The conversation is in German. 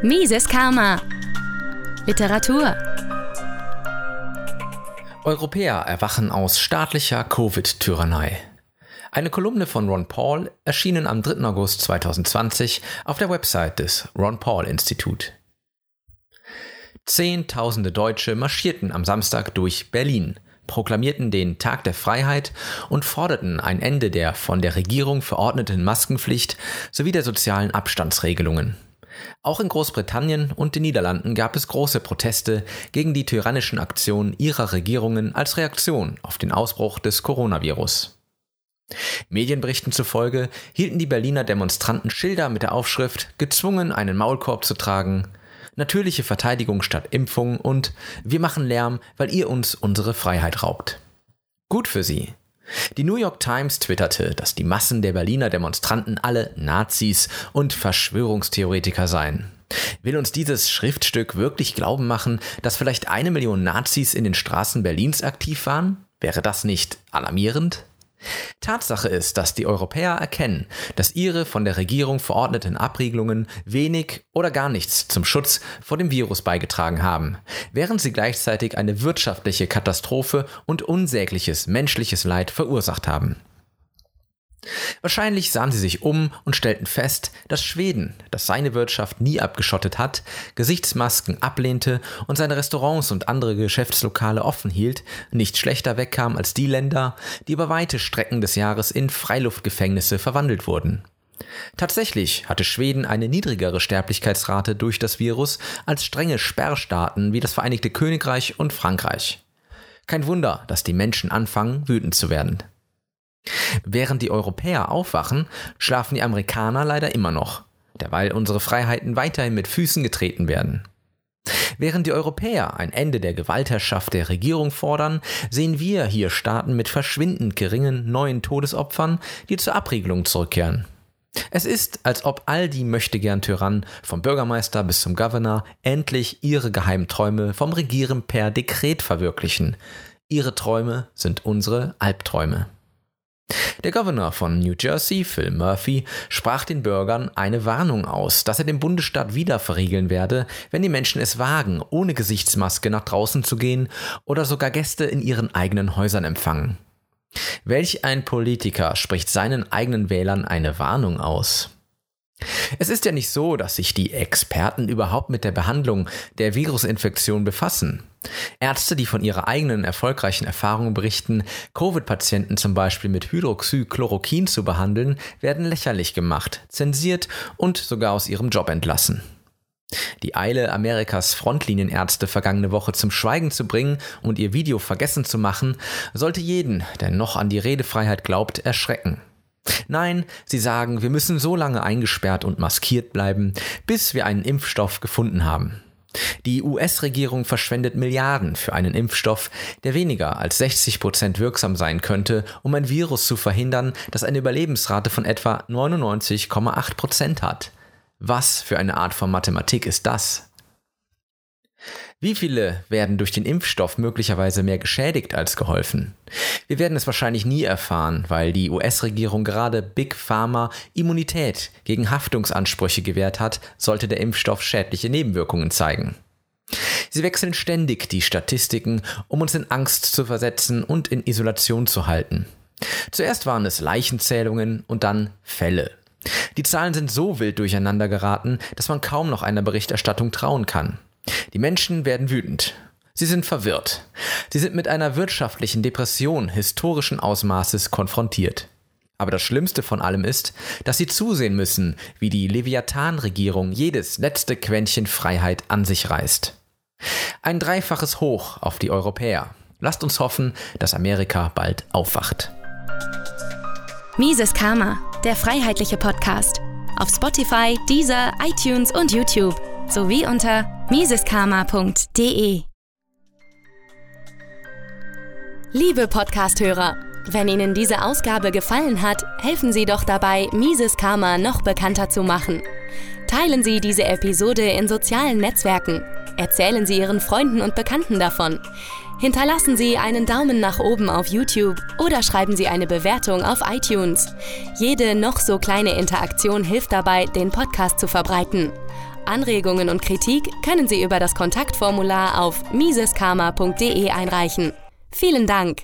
Mises Karma. Literatur. Europäer erwachen aus staatlicher Covid-Tyrannei. Eine Kolumne von Ron Paul erschienen am 3. August 2020 auf der Website des Ron Paul Institut. Zehntausende Deutsche marschierten am Samstag durch Berlin, proklamierten den Tag der Freiheit und forderten ein Ende der von der Regierung verordneten Maskenpflicht sowie der sozialen Abstandsregelungen. Auch in Großbritannien und den Niederlanden gab es große Proteste gegen die tyrannischen Aktionen ihrer Regierungen als Reaktion auf den Ausbruch des Coronavirus. Medienberichten zufolge hielten die Berliner Demonstranten Schilder mit der Aufschrift gezwungen, einen Maulkorb zu tragen, natürliche Verteidigung statt Impfung und wir machen Lärm, weil ihr uns unsere Freiheit raubt. Gut für sie. Die New York Times twitterte, dass die Massen der Berliner Demonstranten alle Nazis und Verschwörungstheoretiker seien. Will uns dieses Schriftstück wirklich glauben machen, dass vielleicht eine Million Nazis in den Straßen Berlins aktiv waren? Wäre das nicht alarmierend? Tatsache ist, dass die Europäer erkennen, dass ihre von der Regierung verordneten Abriegelungen wenig oder gar nichts zum Schutz vor dem Virus beigetragen haben, während sie gleichzeitig eine wirtschaftliche Katastrophe und unsägliches menschliches Leid verursacht haben. Wahrscheinlich sahen sie sich um und stellten fest, dass Schweden, das seine Wirtschaft nie abgeschottet hat, Gesichtsmasken ablehnte und seine Restaurants und andere Geschäftslokale offen hielt, nicht schlechter wegkam als die Länder, die über weite Strecken des Jahres in Freiluftgefängnisse verwandelt wurden. Tatsächlich hatte Schweden eine niedrigere Sterblichkeitsrate durch das Virus als strenge Sperrstaaten wie das Vereinigte Königreich und Frankreich. Kein Wunder, dass die Menschen anfangen, wütend zu werden. Während die Europäer aufwachen, schlafen die Amerikaner leider immer noch, derweil unsere Freiheiten weiterhin mit Füßen getreten werden. Während die Europäer ein Ende der Gewaltherrschaft der Regierung fordern, sehen wir hier Staaten mit verschwindend geringen neuen Todesopfern, die zur Abriegelung zurückkehren. Es ist, als ob all die möchtegern Tyrannen, vom Bürgermeister bis zum Governor, endlich ihre Geheimträume vom Regieren per Dekret verwirklichen. Ihre Träume sind unsere Albträume. Der Gouverneur von New Jersey, Phil Murphy, sprach den Bürgern eine Warnung aus, dass er den Bundesstaat wieder verriegeln werde, wenn die Menschen es wagen, ohne Gesichtsmaske nach draußen zu gehen oder sogar Gäste in ihren eigenen Häusern empfangen. Welch ein Politiker spricht seinen eigenen Wählern eine Warnung aus? Es ist ja nicht so, dass sich die Experten überhaupt mit der Behandlung der Virusinfektion befassen. Ärzte, die von ihrer eigenen erfolgreichen Erfahrung berichten, Covid-Patienten zum Beispiel mit Hydroxychloroquin zu behandeln, werden lächerlich gemacht, zensiert und sogar aus ihrem Job entlassen. Die Eile Amerikas Frontlinienärzte vergangene Woche zum Schweigen zu bringen und ihr Video vergessen zu machen, sollte jeden, der noch an die Redefreiheit glaubt, erschrecken. Nein, sie sagen, wir müssen so lange eingesperrt und maskiert bleiben, bis wir einen Impfstoff gefunden haben. Die US-Regierung verschwendet Milliarden für einen Impfstoff, der weniger als 60 Prozent wirksam sein könnte, um ein Virus zu verhindern, das eine Überlebensrate von etwa 99,8 Prozent hat. Was für eine Art von Mathematik ist das? Wie viele werden durch den Impfstoff möglicherweise mehr geschädigt als geholfen? Wir werden es wahrscheinlich nie erfahren, weil die US-Regierung gerade Big Pharma Immunität gegen Haftungsansprüche gewährt hat, sollte der Impfstoff schädliche Nebenwirkungen zeigen. Sie wechseln ständig die Statistiken, um uns in Angst zu versetzen und in Isolation zu halten. Zuerst waren es Leichenzählungen und dann Fälle. Die Zahlen sind so wild durcheinander geraten, dass man kaum noch einer Berichterstattung trauen kann. Die Menschen werden wütend. Sie sind verwirrt. Sie sind mit einer wirtschaftlichen Depression historischen Ausmaßes konfrontiert. Aber das Schlimmste von allem ist, dass sie zusehen müssen, wie die Leviathan-Regierung jedes letzte Quäntchen Freiheit an sich reißt. Ein dreifaches Hoch auf die Europäer. Lasst uns hoffen, dass Amerika bald aufwacht. Mises Karma, der freiheitliche Podcast. Auf Spotify, Deezer, iTunes und YouTube sowie unter miseskarma.de. Liebe Podcasthörer, wenn Ihnen diese Ausgabe gefallen hat, helfen Sie doch dabei, Mises Karma noch bekannter zu machen. Teilen Sie diese Episode in sozialen Netzwerken. Erzählen Sie Ihren Freunden und Bekannten davon. Hinterlassen Sie einen Daumen nach oben auf YouTube oder schreiben Sie eine Bewertung auf iTunes. Jede noch so kleine Interaktion hilft dabei, den Podcast zu verbreiten. Anregungen und Kritik können Sie über das Kontaktformular auf miseskarma.de einreichen. Vielen Dank!